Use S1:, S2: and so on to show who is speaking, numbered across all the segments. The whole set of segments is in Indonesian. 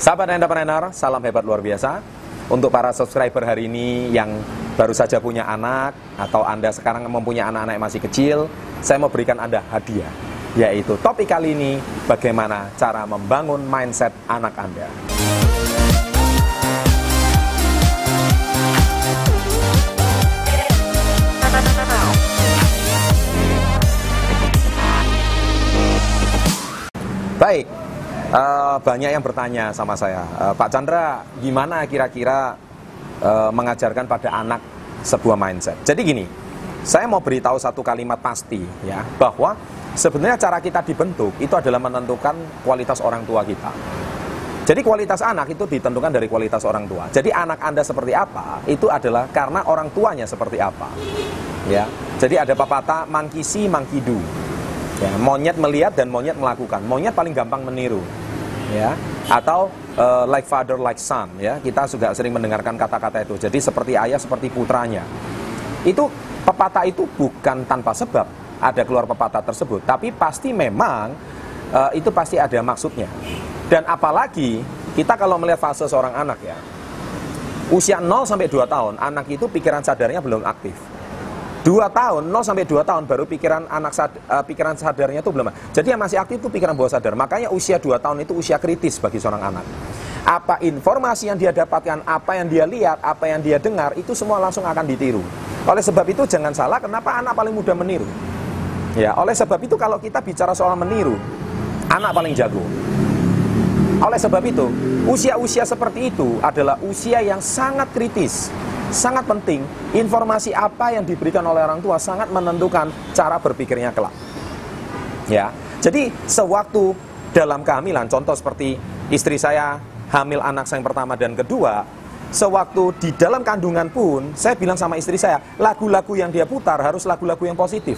S1: Sahabat entrepreneur, salam hebat luar biasa. Untuk para subscriber hari ini yang baru saja punya anak atau Anda sekarang mempunyai anak-anak yang masih kecil, saya mau berikan Anda hadiah. Yaitu topik kali ini bagaimana cara membangun mindset anak Anda. Baik, uh, banyak yang bertanya sama saya, uh, Pak Chandra, gimana kira-kira uh, mengajarkan pada anak sebuah mindset? Jadi gini, saya mau beritahu satu kalimat pasti ya, bahwa sebenarnya cara kita dibentuk itu adalah menentukan kualitas orang tua kita. Jadi kualitas anak itu ditentukan dari kualitas orang tua. Jadi anak Anda seperti apa, itu adalah karena orang tuanya seperti apa. Ya. Jadi ada pepatah mangkisi mangkidu. Ya, monyet melihat dan monyet melakukan. Monyet paling gampang meniru. Ya. Atau uh, like father like son ya. Kita juga sering mendengarkan kata-kata itu. Jadi seperti ayah seperti putranya. Itu pepatah itu bukan tanpa sebab ada keluar pepatah tersebut, tapi pasti memang uh, itu pasti ada maksudnya. Dan apalagi kita kalau melihat fase seorang anak ya. Usia 0 sampai 2 tahun, anak itu pikiran sadarnya belum aktif dua tahun 0 sampai 2 tahun baru pikiran anak sad, uh, pikiran sadarnya itu belum. Jadi yang masih aktif itu pikiran bawah sadar. Makanya usia 2 tahun itu usia kritis bagi seorang anak. Apa informasi yang dia dapatkan apa yang dia lihat apa yang dia dengar itu semua langsung akan ditiru. Oleh sebab itu jangan salah kenapa anak paling mudah meniru. Ya oleh sebab itu kalau kita bicara soal meniru anak paling jago. Oleh sebab itu usia-usia seperti itu adalah usia yang sangat kritis sangat penting. Informasi apa yang diberikan oleh orang tua sangat menentukan cara berpikirnya kelak. Ya. Jadi sewaktu dalam kehamilan, contoh seperti istri saya hamil anak saya yang pertama dan kedua, sewaktu di dalam kandungan pun saya bilang sama istri saya, lagu-lagu yang dia putar harus lagu-lagu yang positif.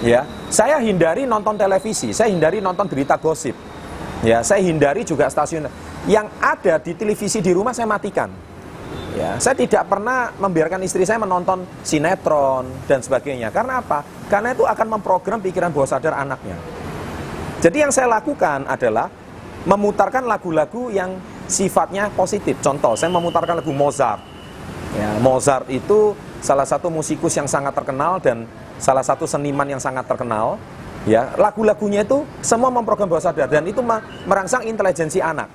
S1: Ya, saya hindari nonton televisi, saya hindari nonton berita gosip. Ya, saya hindari juga stasiun yang ada di televisi di rumah saya matikan. Ya, saya tidak pernah membiarkan istri saya menonton sinetron dan sebagainya. Karena apa? Karena itu akan memprogram pikiran bawah sadar anaknya. Jadi yang saya lakukan adalah memutarkan lagu-lagu yang sifatnya positif. Contoh, saya memutarkan lagu Mozart. Ya, Mozart itu salah satu musikus yang sangat terkenal dan salah satu seniman yang sangat terkenal. Ya, lagu-lagunya itu semua memprogram bawah sadar dan itu merangsang intelijensi anak.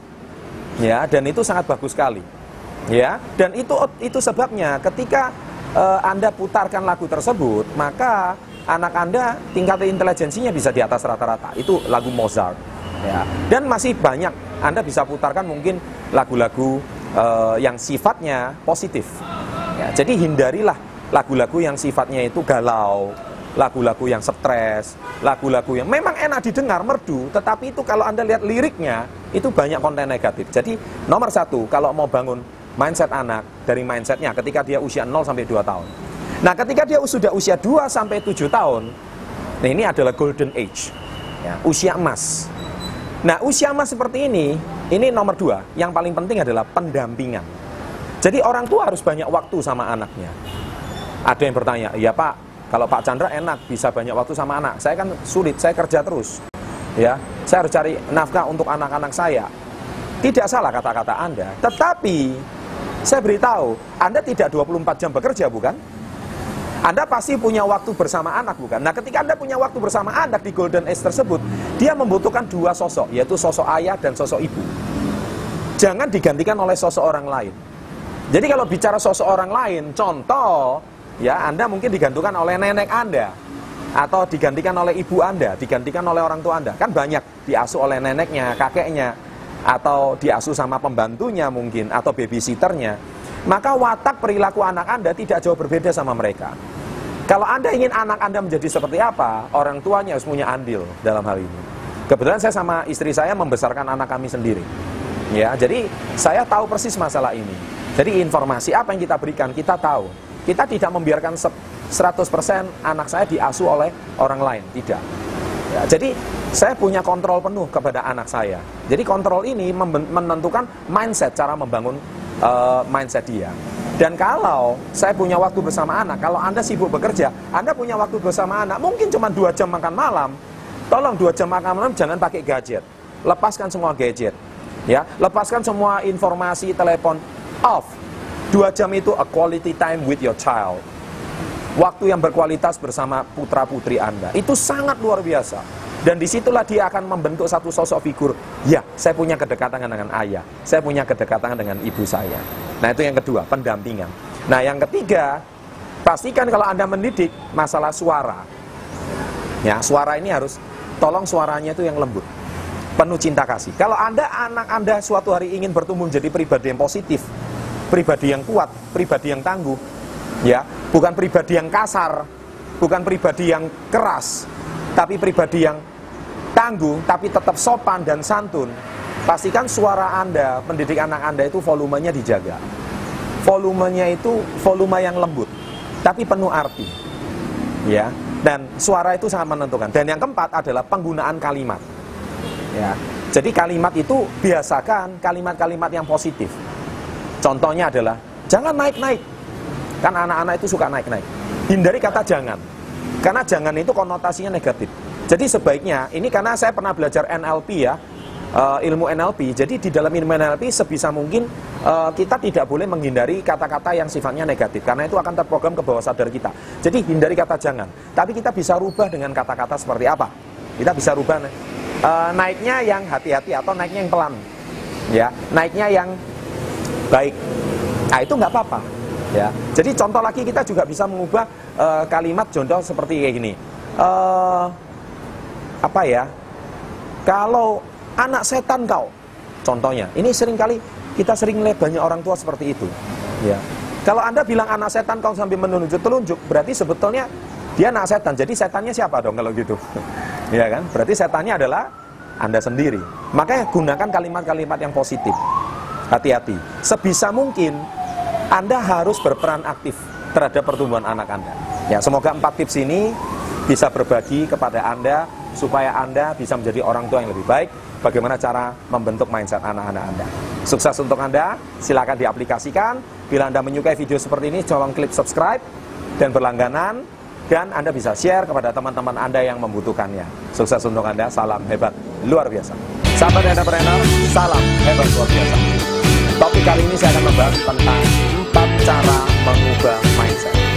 S1: Ya, dan itu sangat bagus sekali. Ya, dan itu itu sebabnya ketika uh, Anda putarkan lagu tersebut, maka anak Anda tingkat intelijensinya bisa di atas rata-rata. Itu lagu Mozart. Ya. Dan masih banyak Anda bisa putarkan mungkin lagu-lagu uh, yang sifatnya positif. Ya, jadi hindarilah lagu-lagu yang sifatnya itu galau, lagu-lagu yang stres, lagu-lagu yang memang enak didengar, merdu, tetapi itu kalau Anda lihat liriknya, itu banyak konten negatif. Jadi nomor satu, kalau mau bangun mindset anak dari mindsetnya ketika dia usia 0 sampai 2 tahun. Nah, ketika dia sudah usia 2 sampai 7 tahun, nah ini adalah golden age, ya, usia emas. Nah, usia emas seperti ini, ini nomor dua. Yang paling penting adalah pendampingan. Jadi orang tua harus banyak waktu sama anaknya. Ada yang bertanya, ya Pak, kalau Pak Chandra enak bisa banyak waktu sama anak. Saya kan sulit, saya kerja terus. Ya, saya harus cari nafkah untuk anak-anak saya. Tidak salah kata-kata Anda, tetapi saya beritahu, Anda tidak 24 jam bekerja, bukan? Anda pasti punya waktu bersama anak, bukan? Nah, ketika Anda punya waktu bersama anak di Golden Age tersebut, dia membutuhkan dua sosok, yaitu sosok ayah dan sosok ibu. Jangan digantikan oleh sosok orang lain. Jadi kalau bicara sosok orang lain, contoh, ya Anda mungkin digantungkan oleh nenek Anda, atau digantikan oleh ibu Anda, digantikan oleh orang tua Anda. Kan banyak diasuh oleh neneknya, kakeknya, atau diasuh sama pembantunya mungkin atau babysitternya, maka watak perilaku anak Anda tidak jauh berbeda sama mereka. Kalau Anda ingin anak Anda menjadi seperti apa, orang tuanya harus punya andil dalam hal ini. Kebetulan saya sama istri saya membesarkan anak kami sendiri. Ya, jadi saya tahu persis masalah ini. Jadi informasi apa yang kita berikan, kita tahu. Kita tidak membiarkan 100% anak saya diasuh oleh orang lain, tidak. Ya, jadi saya punya kontrol penuh kepada anak saya. Jadi kontrol ini menentukan mindset, cara membangun uh, mindset dia. Dan kalau saya punya waktu bersama anak, kalau Anda sibuk bekerja, Anda punya waktu bersama anak, mungkin cuma dua jam makan malam. Tolong dua jam makan malam jangan pakai gadget. Lepaskan semua gadget. Ya, lepaskan semua informasi telepon off. Dua jam itu a quality time with your child. Waktu yang berkualitas bersama putra putri Anda. Itu sangat luar biasa. Dan di situlah dia akan membentuk satu sosok figur. Ya, saya punya kedekatan dengan ayah. Saya punya kedekatan dengan ibu saya. Nah itu yang kedua, pendampingan. Nah yang ketiga, pastikan kalau Anda mendidik masalah suara. Ya, suara ini harus, tolong suaranya itu yang lembut. Penuh cinta kasih. Kalau Anda, anak Anda suatu hari ingin bertumbuh menjadi pribadi yang positif, pribadi yang kuat, pribadi yang tangguh, ya, bukan pribadi yang kasar, bukan pribadi yang keras, tapi pribadi yang tangguh tapi tetap sopan dan santun, pastikan suara Anda, pendidik anak Anda itu volumenya dijaga. Volumenya itu volume yang lembut, tapi penuh arti. Ya, dan suara itu sangat menentukan. Dan yang keempat adalah penggunaan kalimat. Ya. Jadi kalimat itu biasakan kalimat-kalimat yang positif. Contohnya adalah jangan naik-naik. Kan anak-anak itu suka naik-naik. Hindari kata jangan. Karena jangan itu konotasinya negatif. Jadi sebaiknya, ini karena saya pernah belajar NLP ya, uh, ilmu NLP. Jadi di dalam ilmu NLP sebisa mungkin uh, kita tidak boleh menghindari kata-kata yang sifatnya negatif karena itu akan terprogram ke bawah sadar kita. Jadi hindari kata jangan. Tapi kita bisa rubah dengan kata-kata seperti apa? Kita bisa rubah uh, naiknya yang hati-hati atau naiknya yang pelan. Ya, naiknya yang baik. Nah, itu nggak apa-apa. Ya. Jadi contoh lagi kita juga bisa mengubah uh, kalimat contoh seperti kayak gini. Uh, apa ya? Kalau anak setan kau, contohnya. Ini sering kali kita sering lihat banyak orang tua seperti itu. Ya. Kalau anda bilang anak setan kau sambil menunjuk telunjuk, berarti sebetulnya dia anak setan. Jadi setannya siapa dong kalau gitu? ya kan? Berarti setannya adalah anda sendiri. Makanya gunakan kalimat-kalimat yang positif. Hati-hati. Sebisa mungkin Anda harus berperan aktif terhadap pertumbuhan anak Anda. Ya, semoga empat tips ini bisa berbagi kepada Anda supaya Anda bisa menjadi orang tua yang lebih baik. Bagaimana cara membentuk mindset anak-anak Anda. Sukses untuk Anda, silakan diaplikasikan. Bila Anda menyukai video seperti ini, tolong klik subscribe dan berlangganan. Dan Anda bisa share kepada teman-teman Anda yang membutuhkannya. Sukses untuk Anda, salam hebat, luar biasa. Sahabat entrepreneur, salam hebat luar biasa. Kali ini saya akan membahas tentang empat cara mengubah mindset.